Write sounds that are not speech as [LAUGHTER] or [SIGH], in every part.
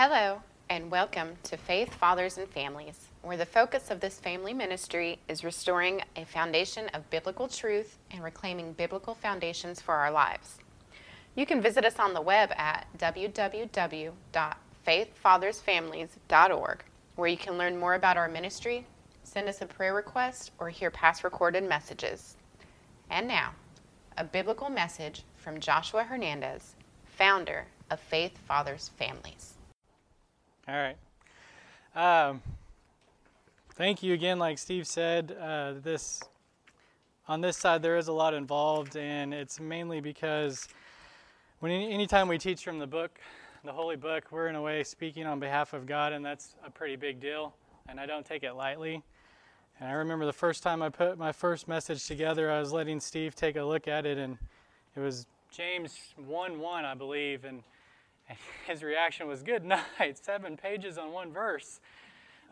Hello, and welcome to Faith Fathers and Families, where the focus of this family ministry is restoring a foundation of biblical truth and reclaiming biblical foundations for our lives. You can visit us on the web at www.faithfathersfamilies.org, where you can learn more about our ministry, send us a prayer request, or hear past recorded messages. And now, a biblical message from Joshua Hernandez, founder of Faith Fathers Families. All right. Um, thank you again. Like Steve said, uh, this on this side there is a lot involved, and it's mainly because when anytime we teach from the book, the Holy Book, we're in a way speaking on behalf of God, and that's a pretty big deal, and I don't take it lightly. And I remember the first time I put my first message together, I was letting Steve take a look at it, and it was James 1 1, I believe, and [LAUGHS] his reaction was, Good [LAUGHS] night, seven pages on one verse.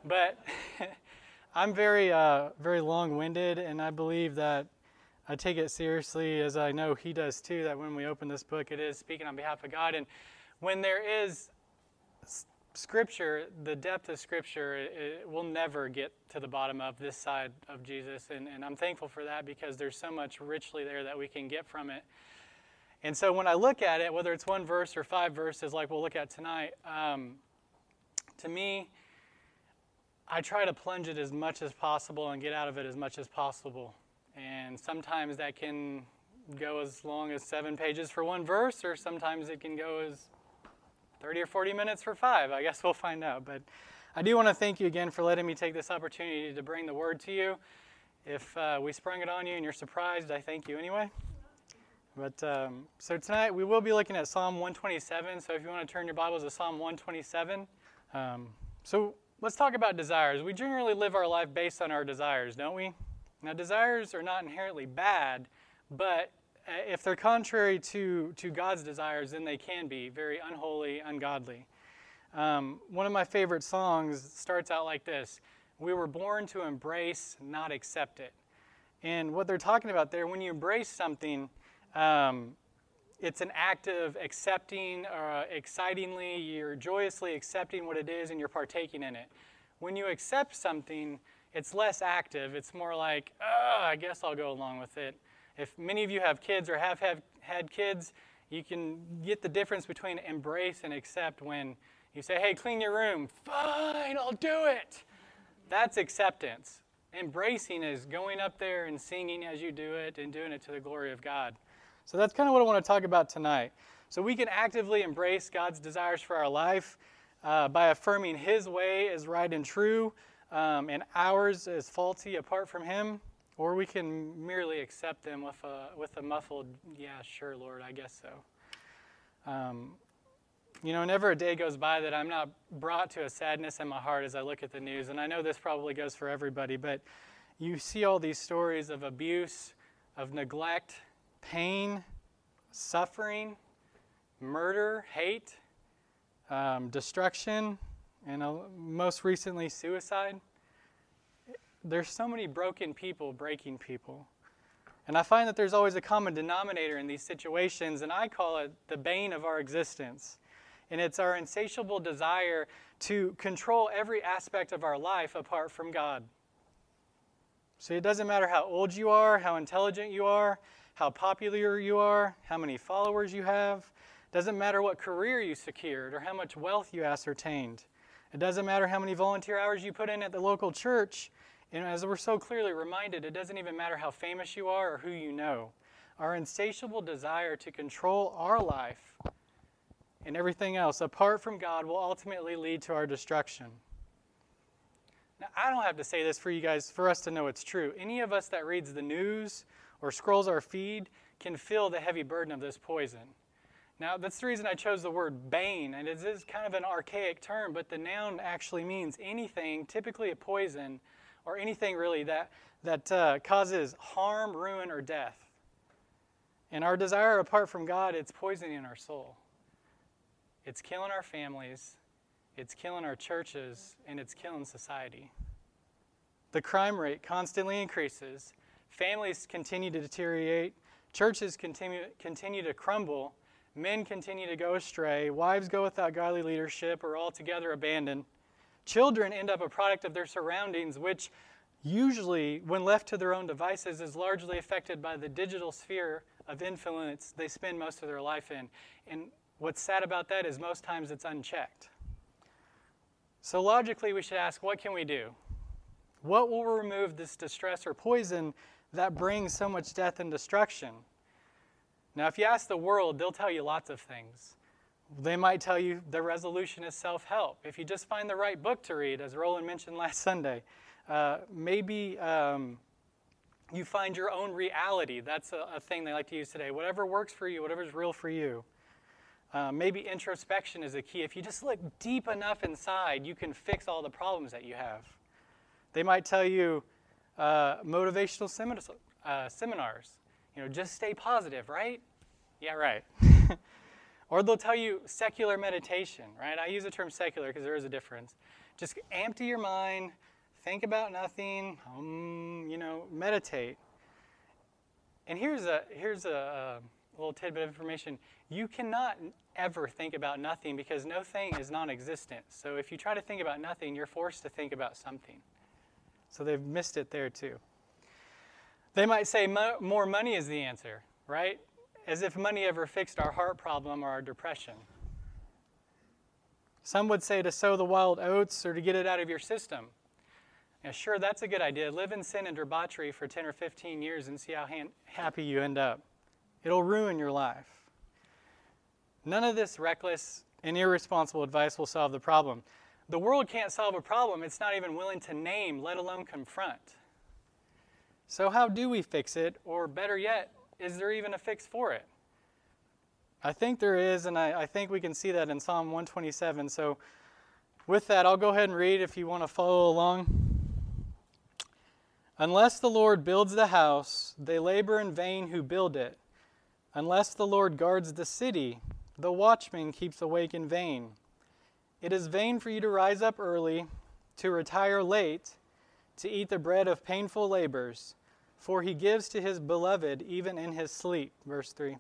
But [LAUGHS] I'm very, uh, very long winded, and I believe that I take it seriously, as I know he does too, that when we open this book, it is speaking on behalf of God. And when there is scripture, the depth of scripture, it, it will never get to the bottom of this side of Jesus. And, and I'm thankful for that because there's so much richly there that we can get from it. And so when I look at it, whether it's one verse or five verses, like we'll look at tonight, um, to me, I try to plunge it as much as possible and get out of it as much as possible. And sometimes that can go as long as seven pages for one verse, or sometimes it can go as 30 or 40 minutes for five. I guess we'll find out. But I do want to thank you again for letting me take this opportunity to bring the word to you. If uh, we sprung it on you and you're surprised, I thank you anyway. But um, so tonight we will be looking at Psalm 127. So if you want to turn your Bibles to Psalm 127. Um, so let's talk about desires. We generally live our life based on our desires, don't we? Now, desires are not inherently bad, but uh, if they're contrary to, to God's desires, then they can be very unholy, ungodly. Um, one of my favorite songs starts out like this We were born to embrace, not accept it. And what they're talking about there, when you embrace something, um, it's an act of accepting, uh, excitingly, you're joyously accepting what it is and you're partaking in it. When you accept something, it's less active. It's more like, oh, I guess I'll go along with it. If many of you have kids or have, have had kids, you can get the difference between embrace and accept when you say, hey, clean your room. Fine, I'll do it. That's acceptance. Embracing is going up there and singing as you do it and doing it to the glory of God. So that's kind of what I want to talk about tonight. So we can actively embrace God's desires for our life uh, by affirming His way is right and true, um, and ours is faulty apart from Him, or we can merely accept them with a with a muffled, "Yeah, sure, Lord, I guess so." Um, you know, never a day goes by that I'm not brought to a sadness in my heart as I look at the news, and I know this probably goes for everybody, but you see all these stories of abuse, of neglect, pain, suffering, murder, hate, um, destruction, and uh, most recently, suicide. There's so many broken people breaking people. And I find that there's always a common denominator in these situations, and I call it the bane of our existence. And it's our insatiable desire to control every aspect of our life apart from God. So it doesn't matter how old you are, how intelligent you are, how popular you are, how many followers you have. Doesn't matter what career you secured or how much wealth you ascertained. It doesn't matter how many volunteer hours you put in at the local church. And as we're so clearly reminded, it doesn't even matter how famous you are or who you know. Our insatiable desire to control our life and everything else apart from God will ultimately lead to our destruction. Now, I don't have to say this for you guys, for us to know it's true. Any of us that reads the news or scrolls our feed can feel the heavy burden of this poison. Now, that's the reason I chose the word bane, and it is kind of an archaic term, but the noun actually means anything, typically a poison, or anything really that, that uh, causes harm, ruin, or death. And our desire apart from God, it's poisoning our soul. It's killing our families, it's killing our churches, and it's killing society. The crime rate constantly increases, Families continue to deteriorate, churches continue, continue to crumble, Men continue to go astray. Wives go without godly leadership or altogether abandoned. Children end up a product of their surroundings, which usually, when left to their own devices, is largely affected by the digital sphere of influence they spend most of their life in. And what's sad about that is most times it's unchecked. So, logically, we should ask what can we do? What will remove this distress or poison that brings so much death and destruction? Now, if you ask the world, they'll tell you lots of things. They might tell you the resolution is self help. If you just find the right book to read, as Roland mentioned [LAUGHS] last Sunday, uh, maybe um, you find your own reality. That's a, a, thing they like to use today. Whatever works for you, whatever's real for you. Uh, maybe introspection is a key. If you just look deep enough inside, you can fix all the problems that you have. They might tell you uh, motivational seminars, uh, seminars. You know, just stay positive, right? Yeah, right. [LAUGHS] or they'll tell you secular meditation, right? I use the term secular because there is a difference. Just empty your mind, think about nothing, um, you know, meditate. And here's a here's a, a little tidbit of information. You cannot ever think about nothing because no thing is non-existent. So if you try to think about nothing, you're forced to think about something. So they've missed it there too. They might say more money is the answer, right? As if money ever fixed our heart problem or our depression. Some would say to sow the wild oats or to get it out of your system. Yeah, sure, that's a good idea. Live in sin and debauchery for 10 or 15 years and see how ha- happy you end up. It'll ruin your life. None of this reckless and irresponsible advice will solve the problem. The world can't solve a problem it's not even willing to name, let alone confront. So, how do we fix it? Or better yet, is there even a fix for it? I think there is, and I, I think we can see that in Psalm 127. So, with that, I'll go ahead and read if you want to follow along. Unless the Lord builds the house, they labor in vain who build it. Unless the Lord guards the city, the watchman keeps awake in vain. It is vain for you to rise up early, to retire late, to eat the bread of painful labors, for he gives to his beloved even in his sleep. Verse 3.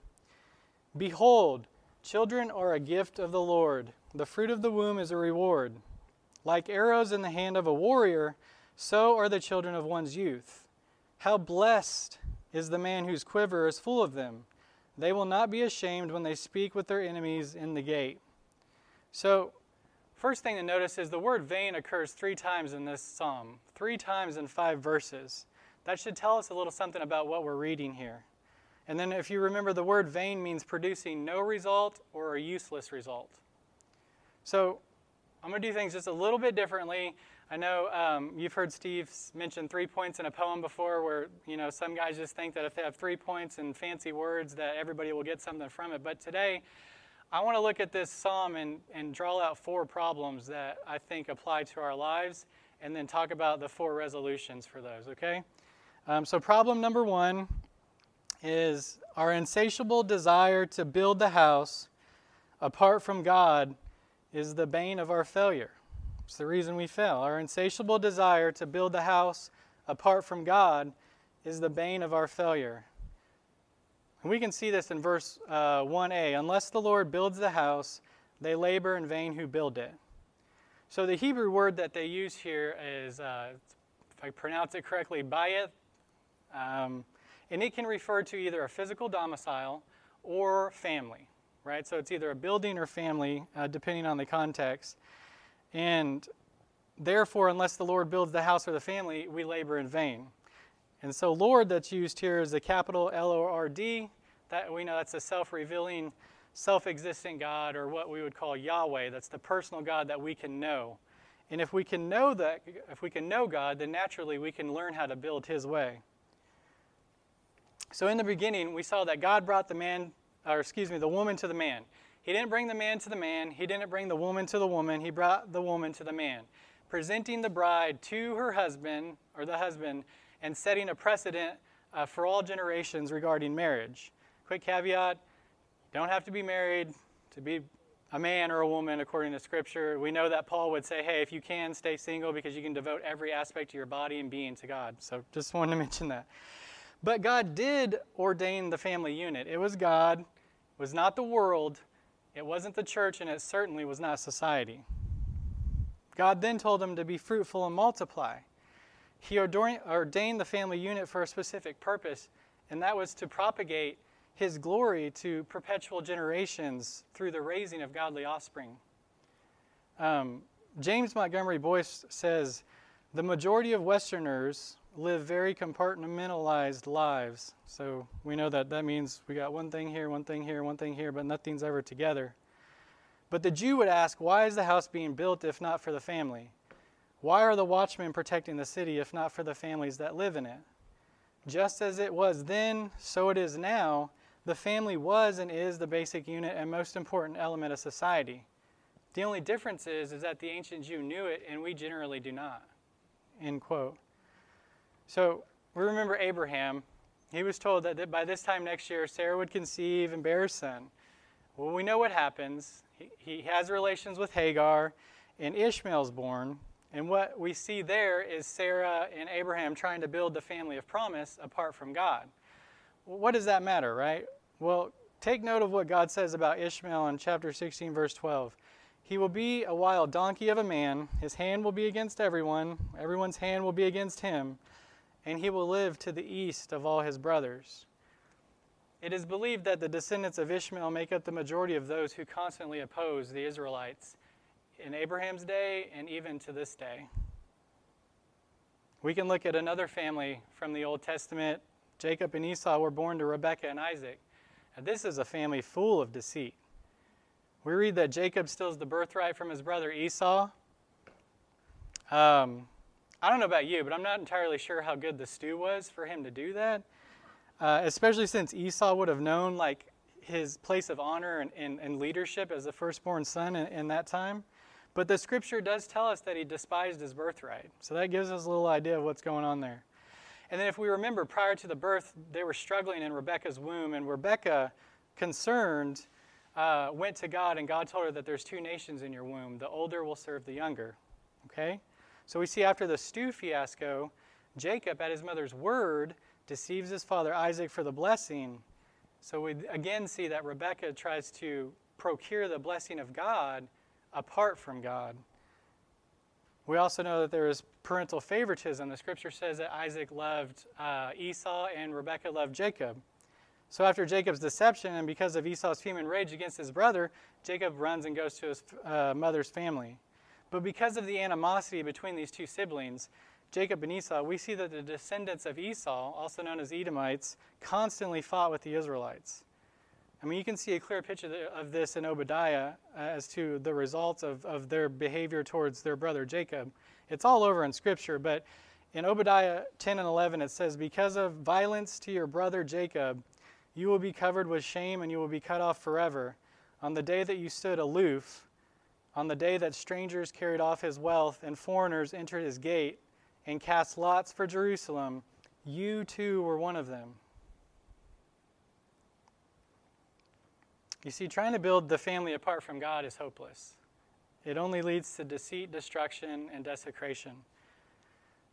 Behold, children are a gift of the Lord, the fruit of the womb is a reward. Like arrows in the hand of a warrior, so are the children of one's youth. How blessed is the man whose quiver is full of them. They will not be ashamed when they speak with their enemies in the gate. So, first thing to notice is the word vain occurs three times in this psalm, three times in five verses. That should tell us a little something about what we're reading here. And then, if you remember, the word vain means producing no result or a useless result. So, I'm going to do things just a little bit differently. I know um, you've heard Steve mention three points in a poem before, where you know some guys just think that if they have three points and fancy words, that everybody will get something from it. But today, I want to look at this psalm and, and draw out four problems that I think apply to our lives, and then talk about the four resolutions for those. Okay? Um, so problem number one is our insatiable desire to build the house apart from God is the bane of our failure. It's the reason we fail. Our insatiable desire to build the house apart from God is the bane of our failure. And we can see this in verse uh, 1a. Unless the Lord builds the house, they labor in vain who build it. So the Hebrew word that they use here is, uh, if I pronounce it correctly, bayit. Um, and it can refer to either a physical domicile or family, right? So it's either a building or family, uh, depending on the context. And therefore, unless the Lord builds the house or the family, we labor in vain. And so, Lord that's used here is a capital L O R D. That we know that's a self-revealing, self-existent God, or what we would call Yahweh. That's the personal God that we can know. And if we can know that, if we can know God, then naturally we can learn how to build His way. So in the beginning, we saw that God brought the man, or excuse me, the woman to the man. He didn't bring the man to the man, he didn't bring the woman to the woman, he brought the woman to the man, presenting the bride to her husband, or the husband, and setting a precedent uh, for all generations regarding marriage. Quick caveat don't have to be married to be a man or a woman according to Scripture. We know that Paul would say, hey, if you can, stay single because you can devote every aspect of your body and being to God. So just wanted to [LAUGHS] mention that. But God did ordain the family unit. It was God it was not the world, it wasn't the church, and it certainly was not society. God then told them to be fruitful and multiply. He ordained the family unit for a specific purpose, and that was to propagate his glory to perpetual generations through the raising of godly offspring. Um, James Montgomery Boice says the majority of Westerners live very compartmentalized lives. So we know that that means we got one thing here, one thing here, one thing here, but nothing's ever together. But the Jew would ask, Why is the house being built if not for the family? Why are the watchmen protecting the city if not for the families that live in it? Just as it was then, so it is now. The family was and is the basic unit and most important element of society. The only difference is, is that the ancient Jew knew it and we generally do not. End quote. So we remember Abraham. He was told that by this time next year, Sarah would conceive and bear a son. Well, we know what happens. He, he has relations with Hagar, and Ishmael's born. And what we see there is Sarah and Abraham trying to build the family of promise apart from God. What does that matter, right? Well, take note of what God says about Ishmael in chapter 16, verse 12. He will be a wild donkey of a man. His hand will be against everyone, everyone's hand will be against him, and he will live to the east of all his brothers. It is believed that the descendants of Ishmael make up the majority of those who constantly oppose the Israelites in Abraham's day and even to this day. We can look at another family from the Old Testament. Jacob and Esau were born to Rebekah and Isaac. And this is a family full of deceit. We read that Jacob steals the birthright from his brother Esau. Um, I don't know about you, but I'm not entirely sure how good the stew was for him to do that. Uh, especially since Esau would have known like his place of honor and, and, and leadership as the firstborn son in, in, that time. But the scripture does tell us that he despised his birthright. So that gives us a little idea of what's going on there. And then if we remember, prior to the birth, they were struggling in Rebecca's womb, and Rebecca, concerned, uh, went to God, and God told her that there's two nations in your womb. The older will serve the younger. Okay? So we see after the stew fiasco, Jacob, at his mother's word, deceives his father Isaac for the blessing. So we again see that Rebecca tries to procure the blessing of God apart from God. We also know that there is parental favoritism. The scripture says that Isaac loved uh, Esau and Rebekah loved Jacob. So after Jacob's deception and because of Esau's human rage against his brother, Jacob runs and goes to his uh, mother's family. But because of the animosity between these two siblings, Jacob and Esau, we see that the descendants of Esau, also known as Edomites, constantly fought with the Israelites. I mean, you can see a clear picture of this in Obadiah uh, as to the results of, of their behavior towards their brother Jacob. It's all over in Scripture, but in Obadiah 10 and 11, it says, Because of violence to your brother Jacob, you will be covered with shame and you will be cut off forever. On the day that you stood aloof, on the day that strangers carried off his wealth and foreigners entered his gate and cast lots for Jerusalem, you too were one of them. You see, trying to build the family apart from God is hopeless. It only leads to deceit, destruction, and desecration.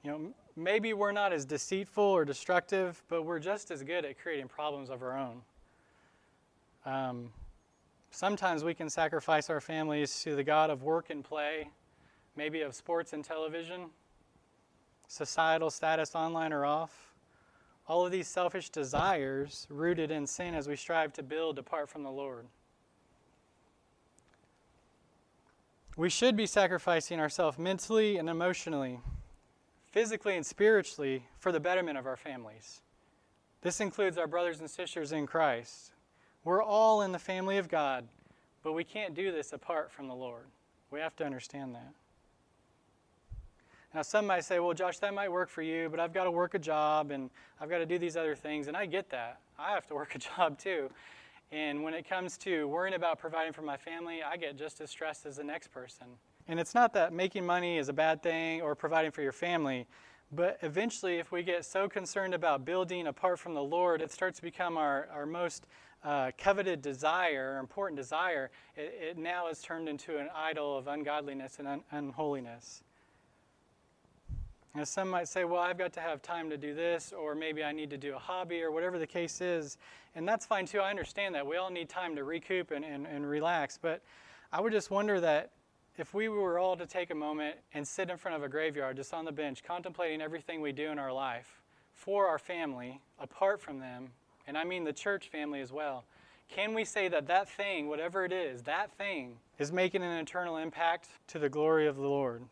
You know, maybe we're not as deceitful or destructive, but we're just as good at creating problems of our own. Um, sometimes we can sacrifice our families to the God of work and play, maybe of sports and television, societal status online or off. All of these selfish desires rooted in sin as we strive to build apart from the Lord. We should be sacrificing ourselves mentally and emotionally physically and spiritually for the betterment of our families. This includes our brothers and sisters in Christ. We're all in the family of God, but we can't do this apart from the Lord. We have to understand that. Now, some might say, well, Josh, that might work for you, but I've got to work a job and I've got to do these other things. And I get that. I have to [LAUGHS] work a job too. And when it comes to worrying about providing for my family, I get just as stressed as the next person. And it's not that making money is a bad thing or providing for your family, but eventually, if we get so concerned about building apart from the Lord, it starts to become our, our most uh, coveted desire, important desire. It, it, now is turned into an idol of ungodliness and un- unholiness. And some might say, well, I've got to have time to do this, or maybe I need to do a hobby, or whatever the case is. And that's fine too. I understand that. We all need time to recoup and, and, and relax. But I would just wonder that if we were all to take a moment and sit in front of a graveyard, just on the bench, contemplating everything we do in our life for our family, apart from them, and I mean the church family as well, can we say that that thing, whatever it is, that thing, is making an eternal impact to the glory of the Lord?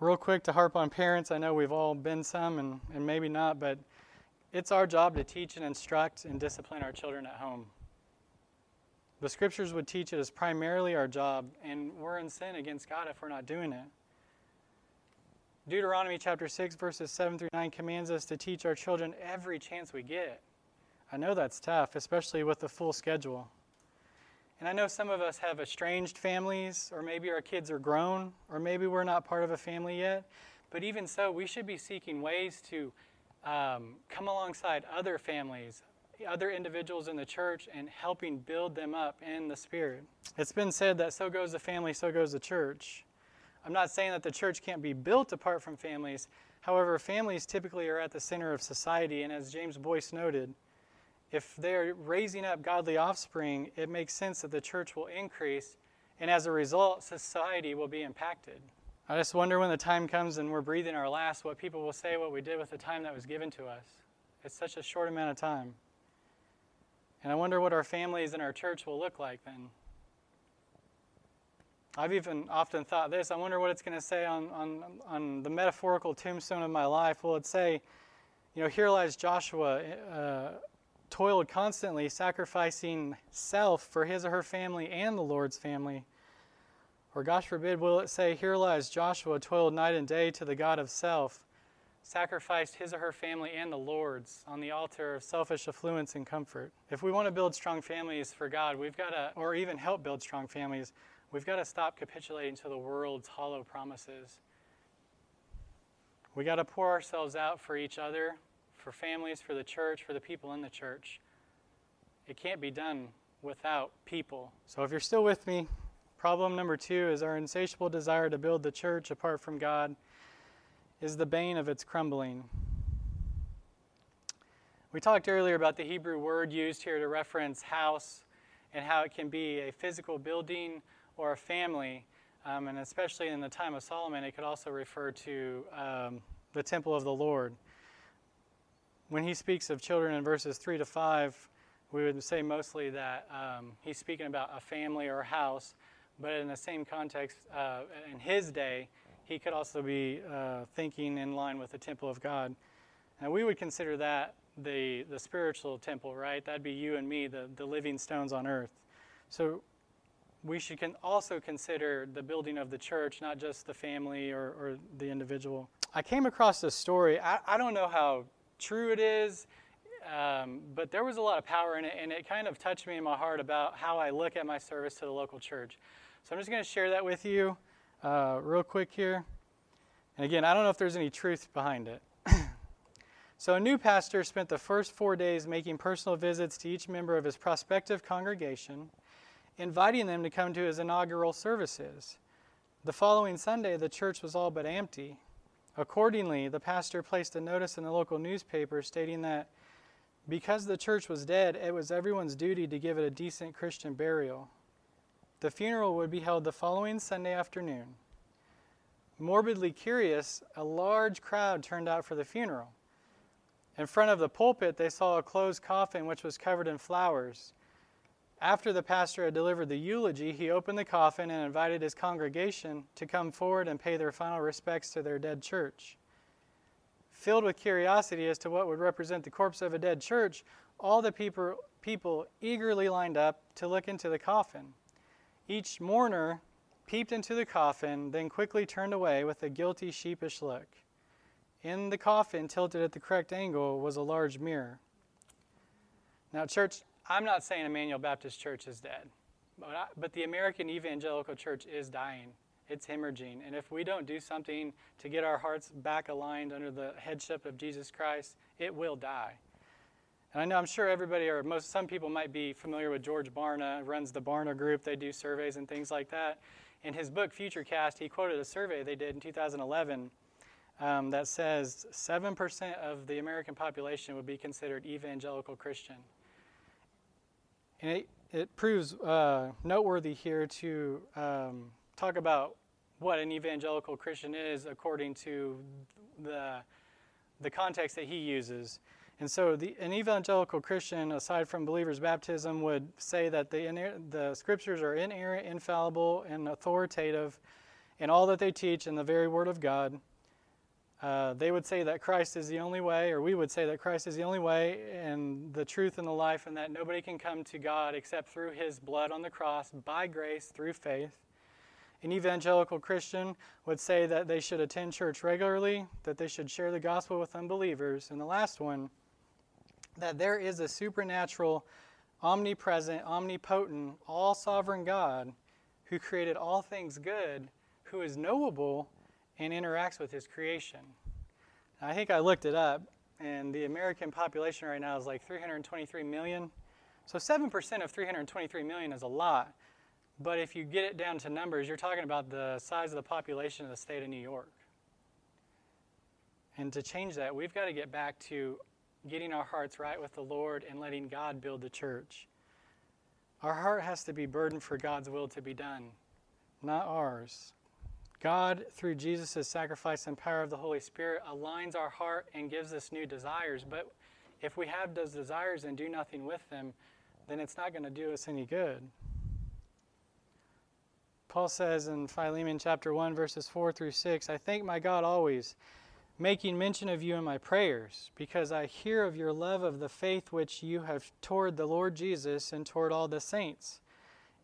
Real quick to harp on parents, I know we've all been some and, and maybe not, but it's our job to teach and instruct and discipline our children at home. The scriptures would teach it as primarily our job, and we're in sin against God if we're not doing it. Deuteronomy chapter 6, verses 7 through 9 commands us to teach our children every chance we get. I know that's tough, especially with the full schedule. And I know some of us have estranged families, or maybe our kids are grown, or maybe we're not part of a family yet. But even so, we should be seeking ways to um, come alongside other families, other individuals in the church, and helping build them up in the Spirit. It's been said that so goes the family, so goes the church. I'm not saying that the church can't be built apart from families. However, families typically are at the center of society, and as James Boice noted, if they're raising up godly offspring, it makes sense that the church will increase, and as a result, society will be impacted. I just wonder when the time comes and we're breathing our last, what people will say what we did with the time that was given to us. It's such a short amount of time. And I wonder what our families and our church will look like then. I've even often thought this I wonder what it's going to say on, on, on the metaphorical tombstone of my life. Will it say, you know, here lies Joshua. Uh, toiled constantly, sacrificing self for his or her family and the Lord's family. Or, gosh forbid, will it say, Here lies Joshua, toiled night and day to the God of self, sacrificed his or her family and the Lord's on the altar of selfish affluence and comfort. If we want to build strong families for God, we've got to, or even help build strong families, we've got to stop capitulating to the world's hollow promises. We got to pour ourselves out for each other for families, for the church, for the people in the church. It can't be done without people. So if you're still with me, problem number two is our insatiable desire to build the church apart from God is the bane of its crumbling. We talked earlier about the Hebrew word used here to reference house and how it can be a physical building or a family. Um, and especially in the time of Solomon, it could also refer to um, the temple of the Lord when he speaks of children in verses 3 to 5, we would say mostly that um, he's speaking about a family or a house, but in the same context, uh, in his day, he could also be uh, thinking in line with the temple of God. And we would consider that the, the spiritual temple, right? That'd be you and me, the, the living stones on earth. So we should can also consider the building of the church, not just the family or, or the individual. I came across this story. I, I don't know how true it is. Um, but there was a lot of power in it, and it kind of touched me in my heart about how I look at my service to the local church. So I'm just going to share that with you uh, real quick here. And again, I don't know if there's any truth behind it. [CLEARS THROAT] so a new pastor spent the first four days making personal visits to each member of his prospective congregation, inviting them to come to his inaugural services. The following Sunday, the church was all but empty. Accordingly, the pastor placed a notice in the local newspaper stating that because the church was dead, it was everyone's duty to give it a decent Christian burial. The funeral would be held the following Sunday afternoon. Morbidly curious, a large crowd turned out for the funeral. In front of the pulpit, they saw a closed coffin which was covered in flowers. After the pastor had delivered the eulogy, he opened the coffin and invited his congregation to come forward and pay their final respects to their dead church. Filled with curiosity as to what would represent the corpse of a dead church, all the people, people eagerly lined up to look into the coffin. Each mourner peeped into the coffin, then quickly turned away with a guilty, sheepish look. In the coffin, tilted at the correct angle, was a large mirror. Now, church, I'm not saying Emmanuel Baptist Church is dead, but, I, but the American Evangelical Church is dying. It's hemorrhaging. And if we don't do something to get our hearts back aligned under the headship of Jesus Christ, it will die. And I know I'm sure everybody or most some people might be familiar with George Barna, runs the Barna Group. They do surveys and things like that. In his book Futurecast, he quoted a survey they did in 2011 um, that says 7% of the American population would be considered evangelical Christian. And it, it proves uh, noteworthy here to um, talk about what an evangelical Christian is according to the, the context that he uses. And so, the, an evangelical Christian, aside from believers' baptism, would say that the, the scriptures are inerrant, infallible, and authoritative in all that they teach in the very Word of God. Uh, they would say that Christ is the only way, or we would say that Christ is the only way and the truth and the life, and that nobody can come to God except through His blood on the cross by grace through faith. An evangelical Christian would say that they should attend church regularly, that they should share the gospel with unbelievers. And the last one, that there is a supernatural, omnipresent, omnipotent, all sovereign God who created all things good, who is knowable and interacts with his creation. I think I looked it up, and the American population right now is like 323 million. So 7% of 323 million is a lot. But if you get it down to numbers, you're talking about the size of the population of the state of New York. And to change that, we've got to get back to getting our hearts right with the Lord and letting God build the church. Our heart has to be burdened for God's will to be done, not ours. God, through Jesus' sacrifice and power of the Holy Spirit, aligns our heart and gives us new desires. But if we have those desires and do nothing with them, then it's not going to do us any good. Paul says in Philemon chapter 1, verses 4 through 6 I thank my God always, making mention of you in my prayers, because I hear of your love of the faith which you have toward the Lord Jesus and toward all the saints.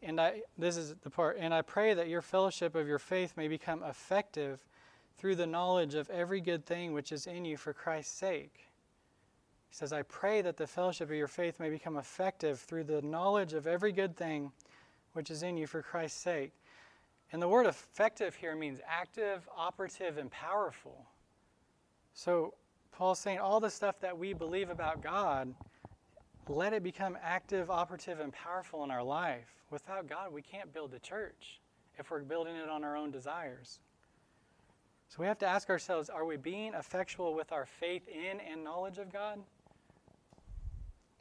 And I, this is the part, and I pray that your fellowship of your faith may become effective through the knowledge of every good thing which is in you for Christ's sake. He says, I pray that the fellowship of your faith may become effective through the knowledge of every good thing which is in you for Christ's sake. And the word effective here means active, operative, and powerful. So Paul's saying all the stuff that we believe about God, let it become active, operative, and powerful in our life. Without God, we can't build the church if we're building it on our own desires. So we have to ask ourselves are we being effectual with our faith in and knowledge of God?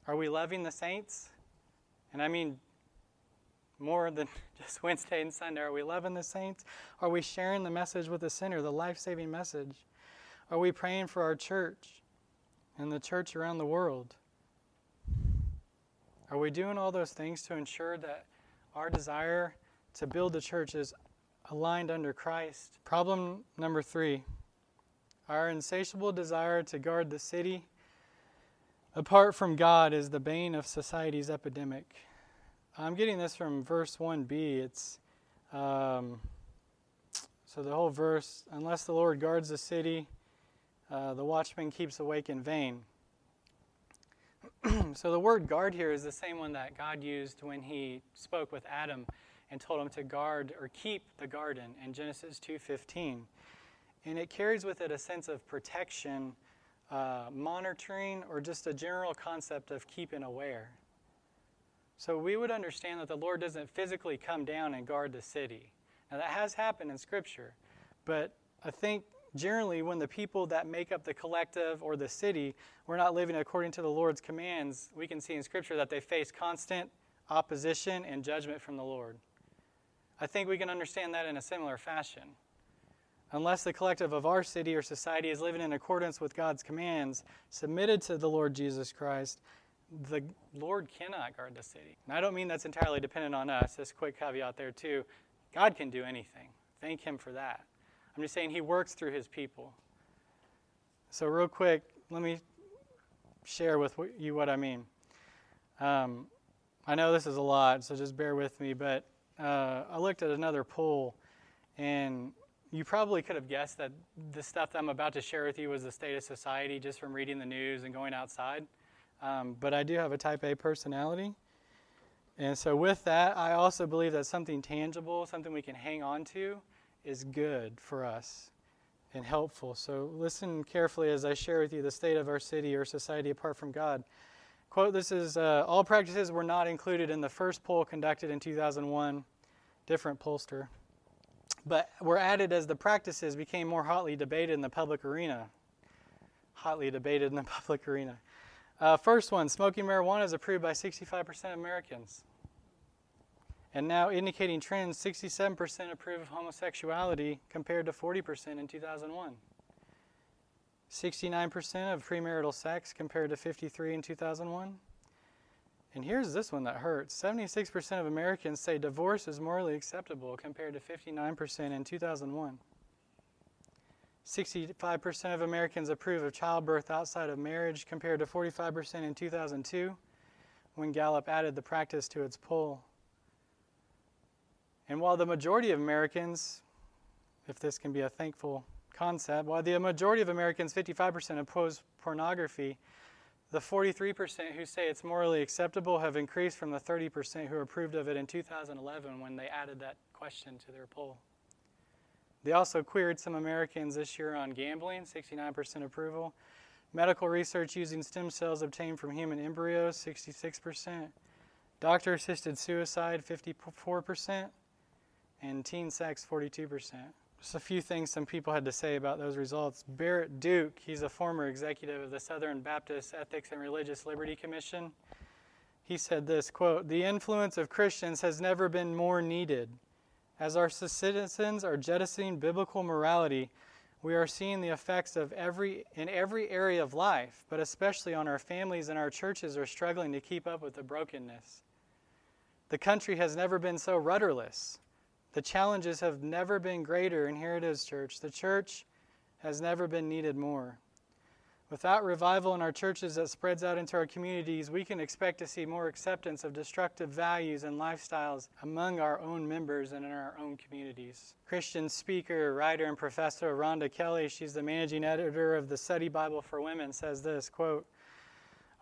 Are we loving the saints? And I mean more than [LAUGHS] just Wednesday and Sunday? Are we loving the saints? Are we sharing the message with the sinner, the life saving message? Are we praying for our church and the church around the world? Are we doing all those things to ensure that our desire to build the church is aligned under Christ? Problem number three our insatiable desire to guard the city apart from God is the bane of society's epidemic. I'm getting this from verse 1b. It's um, so the whole verse, unless the Lord guards the city, uh, the watchman keeps awake in vain. [CLEARS THROAT] so the word guard here is the same one that God used when he spoke with Adam and told him to guard or keep the garden in Genesis 2:15. And it carries with it a sense of protection, uh, monitoring, or just a general concept of keeping aware. So we would understand that the Lord doesn't physically come down and guard the city. Now, that has happened in Scripture, but I think generally when the people that make up the collective or the city were not living according to the Lord's commands, we can see in Scripture that they face constant opposition and judgment from the Lord. I think we can understand that in a similar fashion. Unless the collective of our city or society is living in accordance with God's commands, submitted to the Lord Jesus Christ, the Lord cannot guard the city. And I don't mean that's entirely dependent on us. This quick caveat there, too. God can do anything. Thank Him for that. I'm just saying He works through His people. So, real quick, let me share with you what I mean. Um, I know this is a lot, so just bear with me, but uh, I looked at another poll, and you probably could have guessed that the stuff that I'm about to share with you was the state of society just from reading the news and going outside. Um, but I do have a type A personality. And so, with that, I also believe that something tangible, something we can hang on to, is good for us and helpful. So, listen carefully as I share with you the state of our city or society apart from God. Quote This is uh, all practices were not included in the first poll conducted in 2001, different pollster. but were added as the practices became more hotly debated in the public arena. Hotly debated in the [LAUGHS] public arena. Uh, first one smoking marijuana is approved by 65% of Americans. And now, indicating trends 67% approve of homosexuality compared to 40% in 2001. 69% of premarital sex compared to 53 in 2001. And here's this one that hurts 76% of Americans say divorce is morally acceptable compared to 59% in 2001. 65% of Americans approve of childbirth outside of marriage compared to 45% in 2002 when Gallup added the practice to its poll. And while the majority of Americans, if this can be a thankful concept, while the majority of Americans, 55%, oppose pornography, the 43% who say it's morally acceptable have increased from the 30% who approved of it in 2011 when they added that question to their poll. They also queried some Americans this year on gambling, 69% approval. Medical research using stem cells obtained from human embryos, 66%. Doctor assisted suicide, 54%. And teen sex, 42%. Just a few things some people had to say about those results. Barrett Duke, he's a former executive of the Southern Baptist Ethics and Religious Liberty Commission. He said this quote, The influence of Christians has never been more needed. As our citizens are jettisoning biblical morality, we are seeing the effects of every in every area of life, but especially on our families and our churches are struggling to keep up with the brokenness. The country has never been so rudderless. The challenges have never been greater, and here it is, church. The church has never been needed more. Without revival in our churches that spreads out into our communities, we can expect to see more acceptance of destructive values and lifestyles among our own members and in our own communities. Christian speaker, writer, and professor Rhonda Kelley, she's the managing editor of the Study Bible for Women, says this quote,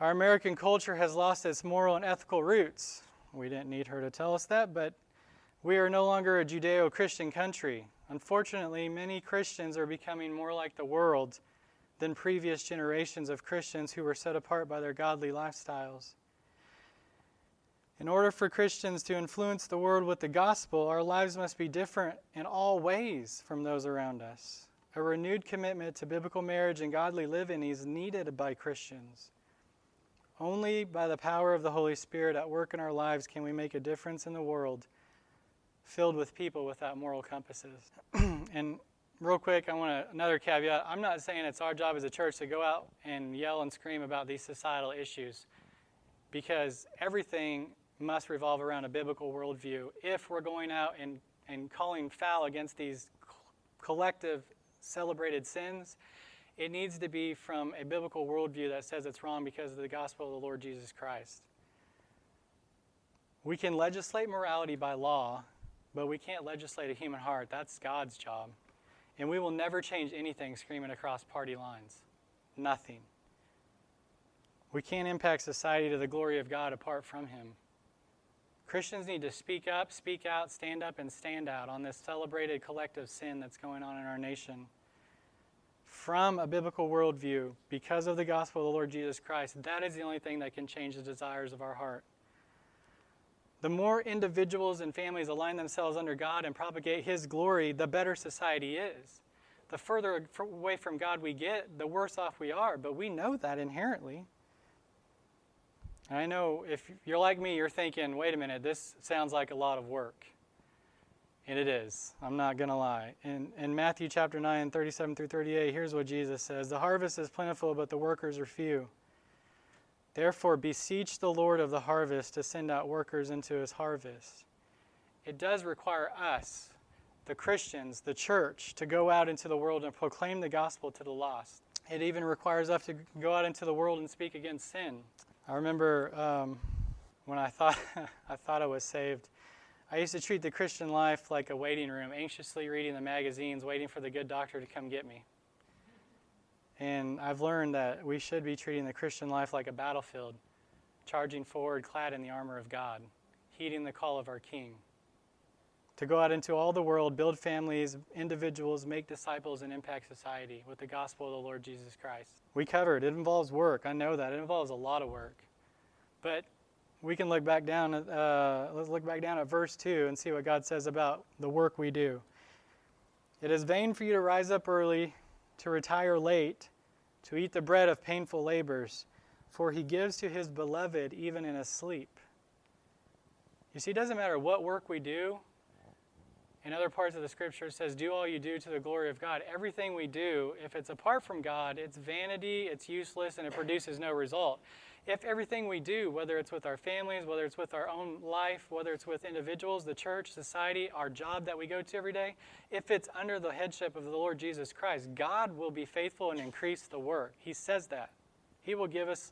Our American culture has lost its moral and ethical roots. We didn't need her to tell us that, but we are no longer a Judeo Christian country. Unfortunately, many Christians are becoming more like the world than previous generations of Christians who were set apart by their godly lifestyles. In order for Christians to influence the world with the gospel, our lives must be different in all ways from those around us. A renewed commitment to biblical marriage and godly living is needed by Christians. Only by the power of the Holy Spirit at work in our lives can we make a difference in the world filled with people without moral compasses. [CLEARS THROAT] and real quick, I want another caveat. I'm not saying it's our job as a church to go out and yell and scream about these societal issues because everything must revolve around a biblical worldview. If we're going out and, and calling foul against these collective celebrated sins, it needs to be from a biblical worldview that says it's wrong because of the gospel of the Lord Jesus Christ. We can legislate morality by law, but we can't legislate a human heart. That's God's job. And we will never change anything screaming across party lines. Nothing. We can't impact society to the glory of God apart from Him. Christians need to speak up, speak out, stand up, and stand out on this celebrated collective sin that's going on in our nation. From a biblical worldview, because of the gospel of the Lord Jesus Christ, that is the only thing that can change the desires of our heart. The more individuals and families align themselves under God and propagate His glory, the better society is. The further away from God we get, the worse off we are, but we know that inherently. And I know if you're like me, you're thinking, wait a minute, this sounds like a lot of work. And it is. I'm not going to lie. In, in Matthew chapter 9, 37 through 38, here's what Jesus says The harvest is plentiful, but the workers are few. Therefore, beseech the Lord of the harvest to send out workers into his harvest. It does require us, the Christians, the church, to go out into the world and proclaim the gospel to the lost. It even requires us to go out into the world and speak against sin. I remember um, when I thought [LAUGHS] I thought I was saved. I used to treat the Christian life like a waiting room, anxiously reading the magazines, waiting for the good doctor to come get me. And I've learned that we should be treating the Christian life like a battlefield, charging forward clad in the armor of God, heeding the call of our King. To go out into all the world, build families, individuals, make disciples, and impact society with the gospel of the Lord Jesus Christ. We covered, it involves work. I know that. It involves a lot of work. But we can look back down uh, let's look back down at verse 2 and see what God says about the work we do. It is vain for you to rise up early, to retire late, to eat the bread of painful labors, for he gives to his beloved even in his sleep. You see, it doesn't matter what work we do. In other parts of the scripture, it says, Do all you do to the glory of God. Everything we do, if it's apart from God, it's vanity, it's useless, and it produces no result if everything we do, whether it's with our families, whether it's with our own life, whether it's with individuals, the church, society, our job that we go to every day, if it's under the headship of the Lord Jesus Christ, God will be faithful and increase the work. He says that. He will give us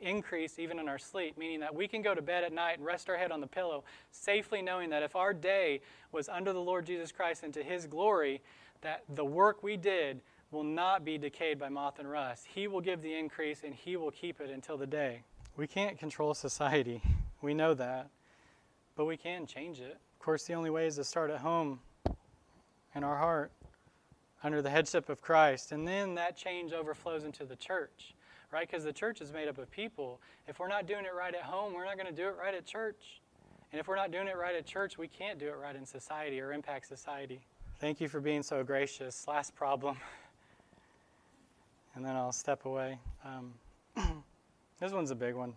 increase even in our sleep, meaning that we can go to bed at night and rest our head on the pillow, safely knowing that if our day was under the Lord Jesus Christ and to His glory, that the work we did will not be decayed by moth and rust. He will give the increase and He will keep it until the day. We can't control society. [LAUGHS] We know that. But we can change it. Of course, the only way is to start at home in our heart under the headship of Christ. And then that change overflows into the church, right? Because the church is made up of people. If we're not doing it right at home, we're not going to do it right at church. And if we're not doing it right at church, we can't do it right in society or impact society. Thank you for being so gracious. Last problem. [LAUGHS] and then I'll step away. Um, [CLEARS THROAT] this one's a big one.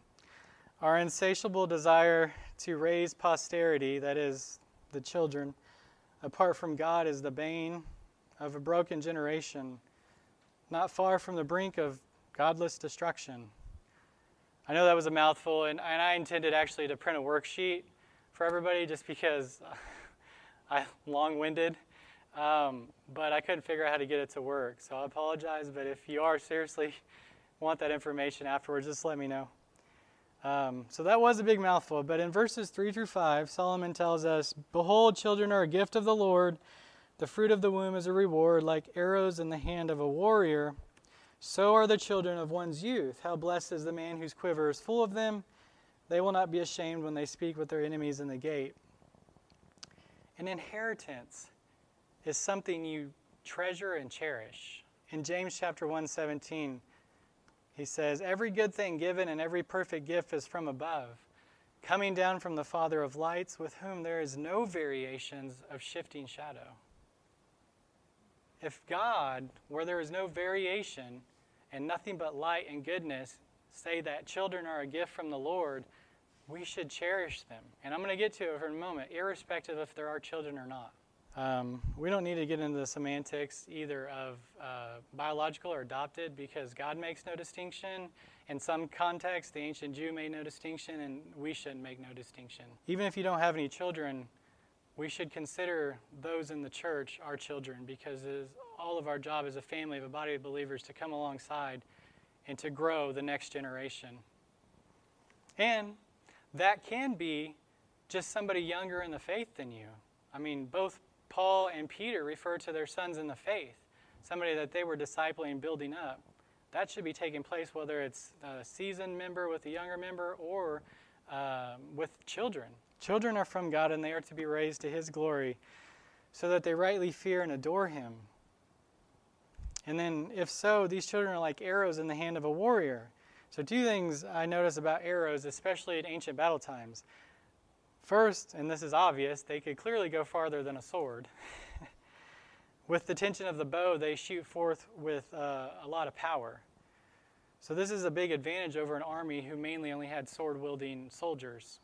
Our insatiable desire to raise posterity, that is, the children, apart from God, is the bane of a broken generation, not far from the brink of godless destruction. I know that was a mouthful, and, and I intended actually to print a worksheet for everybody just because [LAUGHS] I'm long winded. Um, but I couldn't figure out how to get it to work. So I apologize, but if you are seriously [LAUGHS] want that information afterwards, just let me know. Um, so that was a big mouthful. But in verses 3 through 5, Solomon tells us Behold, children are a gift of the Lord. The fruit of the womb is a reward, like arrows in the hand of a warrior. So are the children of one's youth. How blessed is the man whose quiver is full of them. They will not be ashamed when they speak with their enemies in the gate. An inheritance is something you treasure and cherish. In James chapter 1 17, he says, Every good thing given and every perfect gift is from above, coming down from the Father of lights, with whom there is no variations of shifting shadow. If God, where there is no variation and nothing but light and goodness, say that children are a gift from the Lord, we should cherish them. And I'm going to get to it for a moment, irrespective if there are children or not. Um, we don't need to get into the semantics either of uh, biological or adopted because God makes no distinction. In some contexts, the ancient Jew made no distinction, and we shouldn't make no distinction. Even if you don't have any children, we should consider those in the church our children because it is all of our job as a family, of a body of believers, to come alongside and to grow the next generation. And that can be just somebody younger in the faith than you. I mean, both Paul and Peter refer to their sons in the faith, somebody that they were discipling, building up. That should be taking place whether it's a seasoned member with a younger member or uh, with children. Children are from God and they are to be raised to His glory so that they rightly fear and adore Him. And then, if so, these children are like arrows in the hand of a warrior. So, two things I notice about arrows, especially in ancient battle times. First, and this is obvious, they could clearly go farther than a sword. [LAUGHS] with the tension of the bow, they shoot forth with uh, a lot of power. So, this is a big advantage over an army who mainly only had sword wielding soldiers.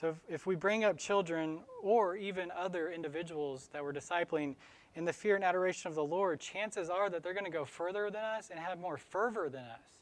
So, if, if, we bring up children or even other individuals that we're discipling in the fear and adoration of the Lord, chances are that they're going to go further than us and have more fervor than us.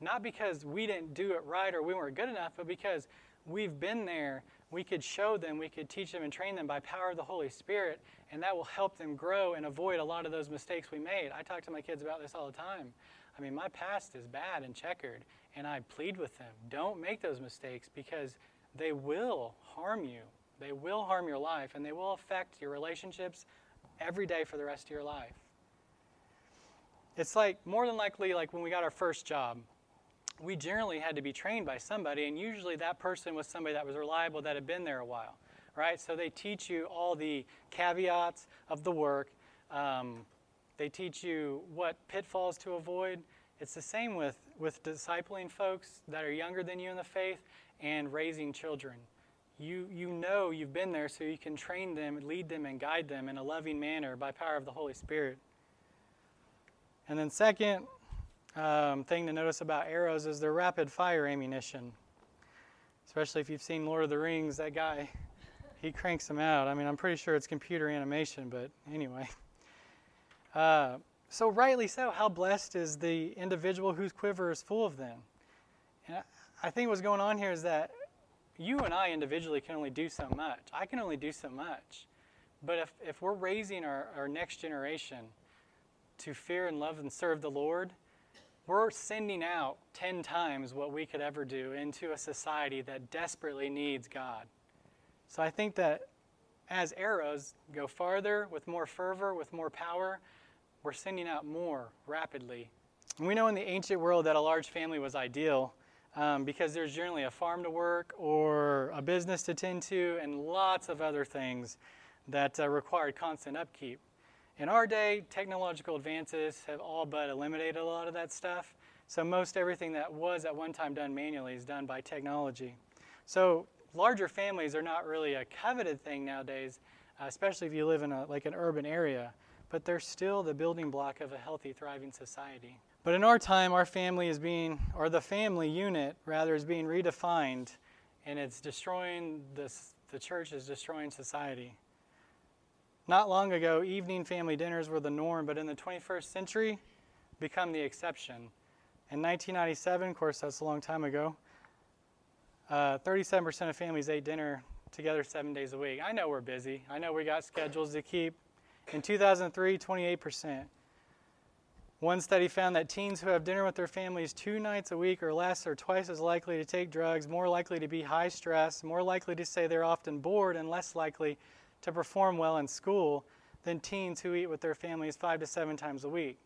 Not because we didn't do it right or we weren't good enough, but because we've been there we could show them, we could teach them and train them by power of the Holy Spirit, and that will help them grow and avoid a lot of those mistakes we made. I talk to my kids about this all the time. I mean, my past is bad and checkered, and I plead with them don't make those mistakes because they will harm you. They will harm your life, and they will affect your relationships every day for the rest of your life. It's like more than likely like when we got our first job we generally had to be trained by somebody, and usually that person was somebody that was reliable that had been there a while, right? So they teach you all the caveats of the work. Um, they teach you what pitfalls to avoid. It's the same with, with discipling folks that are younger than you in the faith and raising children. you, you know you've been there so you can train them, lead them, and guide them in a loving manner by power of the Holy Spirit. And then, second um, thing to notice about arrows is their rapid fire ammunition. Especially if you've seen Lord of the Rings, that guy, [LAUGHS] he cranks them out. I mean, I'm pretty sure it's computer animation, but anyway. [LAUGHS] Uh, so, rightly so, how blessed is the individual whose quiver is full of them? And I think what's going on here is that you and I individually can only do so much. I can only do so much. But if, if we're raising our, our next generation to fear and love and serve the Lord, we're sending out 10 times what we could ever do into a society that desperately needs God. So I think that as arrows go farther with more fervor, with more power, we're sending out more rapidly. And we know in the ancient world that a large family was ideal um, because there's generally a farm to work or a business to tend to and lots of other things that uh, required constant upkeep. In our day, technological advances have all but eliminated a lot of that stuff. So most everything that was at one time done manually is done by technology. So larger families are not really a coveted thing nowadays, uh, especially if you live in a, like an urban area, but they're still the building block of a healthy, thriving society. But in our time, our family is being, or the family unit rather, is being redefined, and it's destroying this, the church is destroying society. Not long ago, evening family dinners were the norm, but in the 21st century, become the exception. In 1997, of course, that's a long time ago, uh, 37% of families ate dinner together seven days a week. I know we're busy. I know we got schedules to keep. In 2003, 28%. One study found that teens who have dinner with their families two nights a week or less are twice as likely to take drugs, more likely to be high stress, more likely to say they're often bored, and less likely to perform well in school than teens who eat with their families five to seven times a week.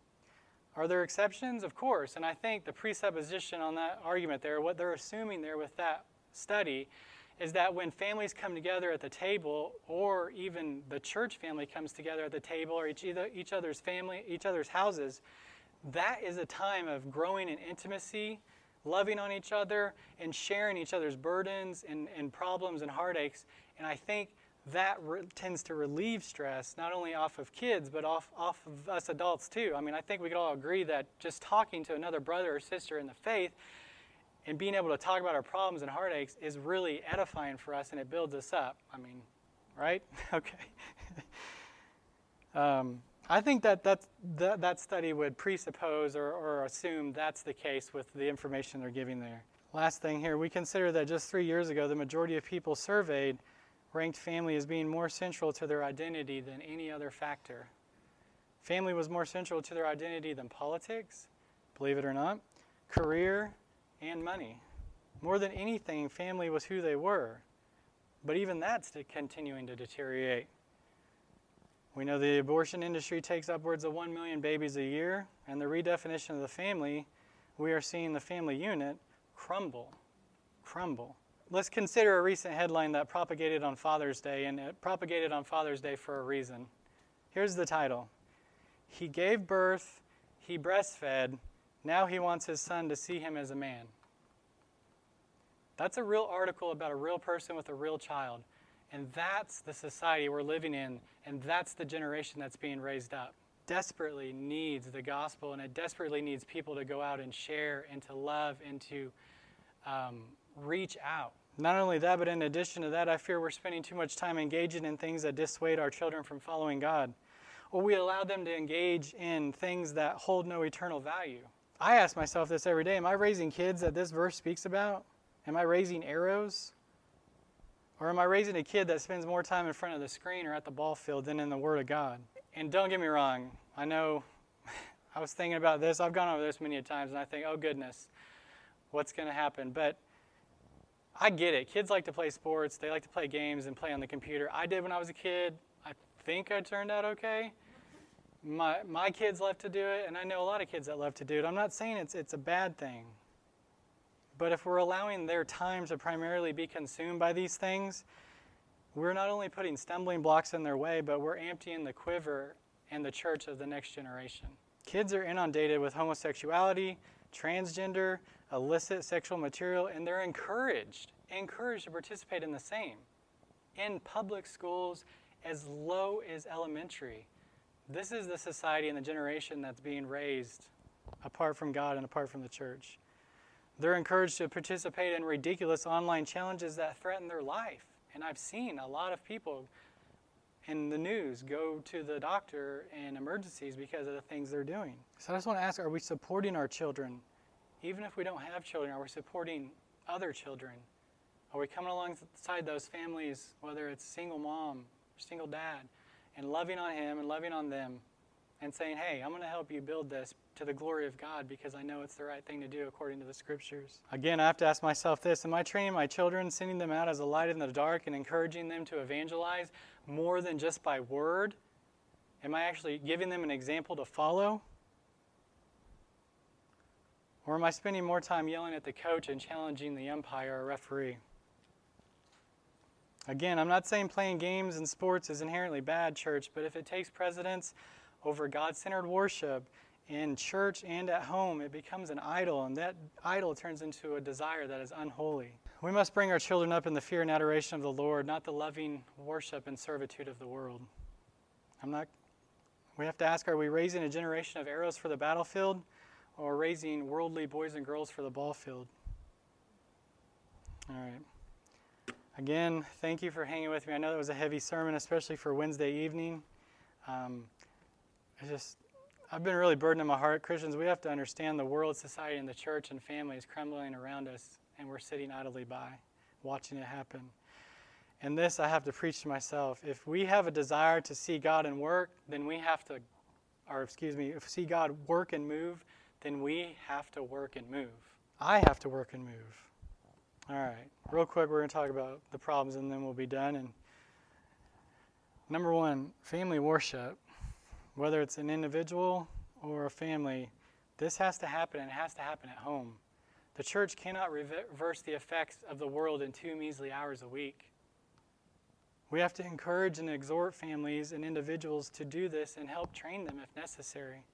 Are there exceptions? Of course. And I think the presupposition on that argument there, what they're assuming there with that study, is that when families come together at the table, or even the church family comes together at the table, or each, each other's family, each other's houses, that is a time of growing in intimacy, loving on each other, and sharing each other's burdens and, and problems and heartaches. And I think that re- tends to relieve stress, not only off of kids, but off, off of us adults too. I mean, I think we could all agree that just talking to another brother or sister in the faith and being able to talk about our problems and heartaches is really edifying for us and it builds us up. I mean, right? [LAUGHS] okay. [LAUGHS] um, I think that that, that study would presuppose or, or assume that's the case with the information they're giving there. Last thing here, we consider that just three years ago, the majority of people surveyed ranked family as being more central to their identity than any other factor. Family was more central to their identity than politics, believe it or not, career, and money. More than anything, family was who they were. But even that's continuing to deteriorate. We know the abortion industry takes upwards of 1 million babies a year, and the redefinition of the family, we are seeing the family unit crumble. Crumble. Let's consider a recent headline that propagated on Father's Day, and it propagated on Father's Day for a reason. Here's the title He gave birth, he breastfed, now he wants his son to see him as a man. That's a real article about a real person with a real child. And that's the society we're living in, and that's the generation that's being raised up. Desperately needs the gospel, and it desperately needs people to go out and share and to love and to um, reach out. Not only that, but in addition to that, I fear we're spending too much time engaging in things that dissuade our children from following God. Or we allow them to engage in things that hold no eternal value. I ask myself this every day Am I raising kids that this verse speaks about? Am I raising arrows? Or am I raising a kid that spends more time in front of the screen or at the ball field than in the Word of God? And don't get me wrong, I know [LAUGHS] I was thinking about this. I've gone over this many times and I think, oh goodness, what's going to happen? But I get it. Kids like to play sports, they like to play games and play on the computer. I did when I was a kid. I think I turned out okay my my kids love to do it, and I know a lot of kids that love to do it. I'm not saying it's it's a bad thing. But if we're allowing their time to primarily be consumed by these things, we're not only putting stumbling blocks in their way, but we're emptying the quiver and the church of the next generation. Kids are inundated with homosexuality, transgender, illicit sexual material, and they're encouraged, encouraged to participate in the same. In public schools, as low as elementary. This is the society and the generation that's being raised apart from God and apart from the church. They're encouraged to participate in ridiculous online challenges that threaten their life. And I've seen a lot of people in the news go to the doctor in emergencies because of the things they're doing. So I just want to ask are we supporting our children? Even if we don't have children, are we supporting other children? Are we coming alongside those families, whether it's single mom or single dad, and loving on him and loving on them and saying, hey, I'm going to help you build this to the glory of God because I know it's the right thing to do according to the scriptures. Again, I have to ask myself this Am I training my children, sending them out as a light in the dark, and encouraging them to evangelize more than just by word? Am I actually giving them an example to follow? Or am I spending more time yelling at the coach and challenging the umpire or referee? Again, I'm not saying playing games and sports is inherently bad, church, but if it takes precedence over God centered worship in church and at home, it becomes an idol, and that idol turns into a desire that is unholy. We must bring our children up in the fear and adoration of the Lord, not the loving worship and servitude of the world. I'm not we have to ask are we raising a generation of arrows for the battlefield or raising worldly boys and girls for the ball field? All right. Again, thank you for hanging with me. I know that was a heavy sermon, especially for Wednesday evening. Um, I just I've been really burdened in my heart. Christians, we have to understand the world, society, and the church and family is crumbling around us, and we're sitting idly by, watching it happen. And this I have to preach to myself. If we have a desire to see God and work, then we have to, or excuse me, if see God work and move, then we have to work and move. I have to work and move. All right, real quick, we're going to talk about the problems and then we'll be done. And number one, family worship whether it's an individual or a family, this has to happen and it has to happen at home. The church cannot reverse the effects of the world in two measly hours a week. We have to encourage and exhort families and individuals to do this and help train them if necessary.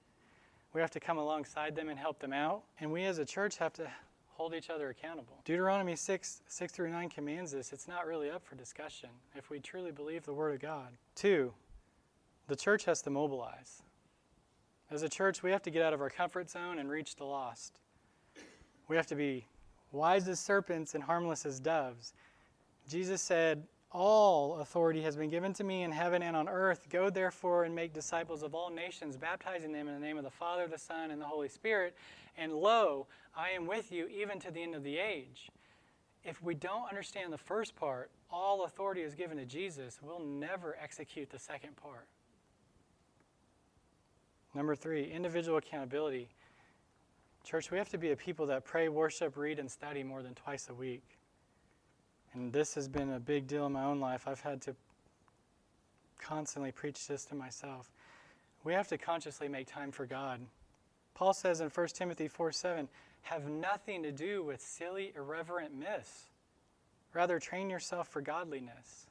We have to come alongside them and help them out. And we as a church have to hold each other accountable. Deuteronomy 6, 6 through 9 commands this. It's not really up for discussion if we truly believe the Word of God. Two, the church has to mobilize. As a church, we have to get out of our comfort zone and reach the lost. We have to be wise as serpents and harmless as doves. Jesus said, All authority has been given to me in heaven and on earth. Go therefore and make disciples of all nations, baptizing them in the name of the Father, the Son, and the Holy Spirit. And lo, I am with you even to the end of the age. If we don't understand the first part, all authority is given to Jesus, we'll never execute the second part. Number three, individual accountability. Church, we have to be a people that pray, worship, read, and study more than twice a week. And this has been a big deal in my own life. I've had to constantly preach this to myself. We have to consciously make time for God. Paul says in 1 Timothy 4 7, have nothing to do with silly, irreverent myths. Rather, train yourself for godliness.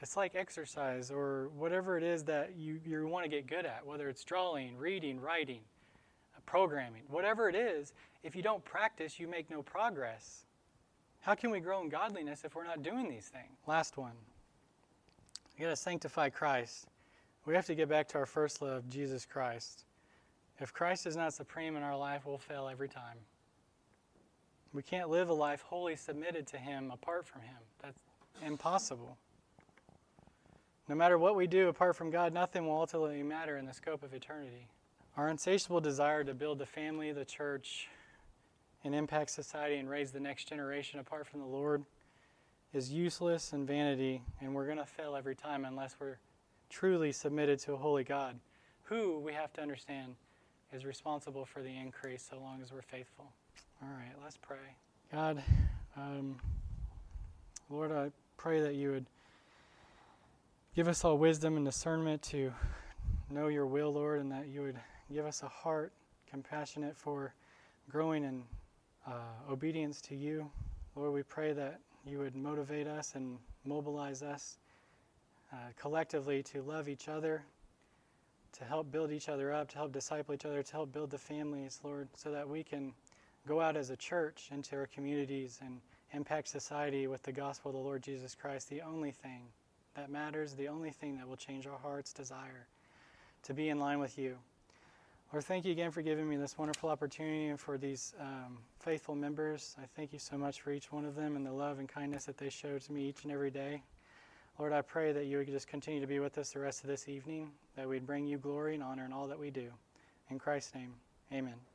It's like exercise or whatever it is that you, you want to get good at, whether it's drawing, reading, writing, uh, programming, whatever it is, if you don't practice, you make no progress. How can we grow in godliness if we're not doing these things? Last one. We got to sanctify Christ. We have to get back to our first love, Jesus Christ. If Christ is not supreme in our life, we'll fail every time. We can't live a life wholly submitted to Him apart from Him. That's impossible. No matter what we do apart from God, nothing will ultimately matter in the scope of eternity. Our insatiable desire to build the family, the church, and impact society and raise the next generation apart from the Lord is useless and vanity, and we're going to fail every time unless we're truly submitted to a holy God, who we have to understand is responsible for the increase so long as we're faithful. All right, let's pray. God, um, Lord, I pray that you would Give us all wisdom and discernment to know your will, Lord, and that you would give us a heart compassionate for growing in uh, obedience to you. Lord, we pray that you would motivate us and mobilize us uh, collectively to love each other, to help build each other up, to help disciple each other, to help build the families, Lord, so that we can go out as a church into our communities and impact society with the gospel of the Lord Jesus Christ, the only thing that matters, the only thing that will change our heart's desire to be in line with you. Lord, thank you again for giving me this wonderful opportunity and for these um, faithful members. I thank you so much for each one of them and the love and kindness that they show to me each and every day. Lord, I pray that you would just continue to be with us the rest of this evening, that we'd bring you glory and honor in all that we do. In Christ's name, amen.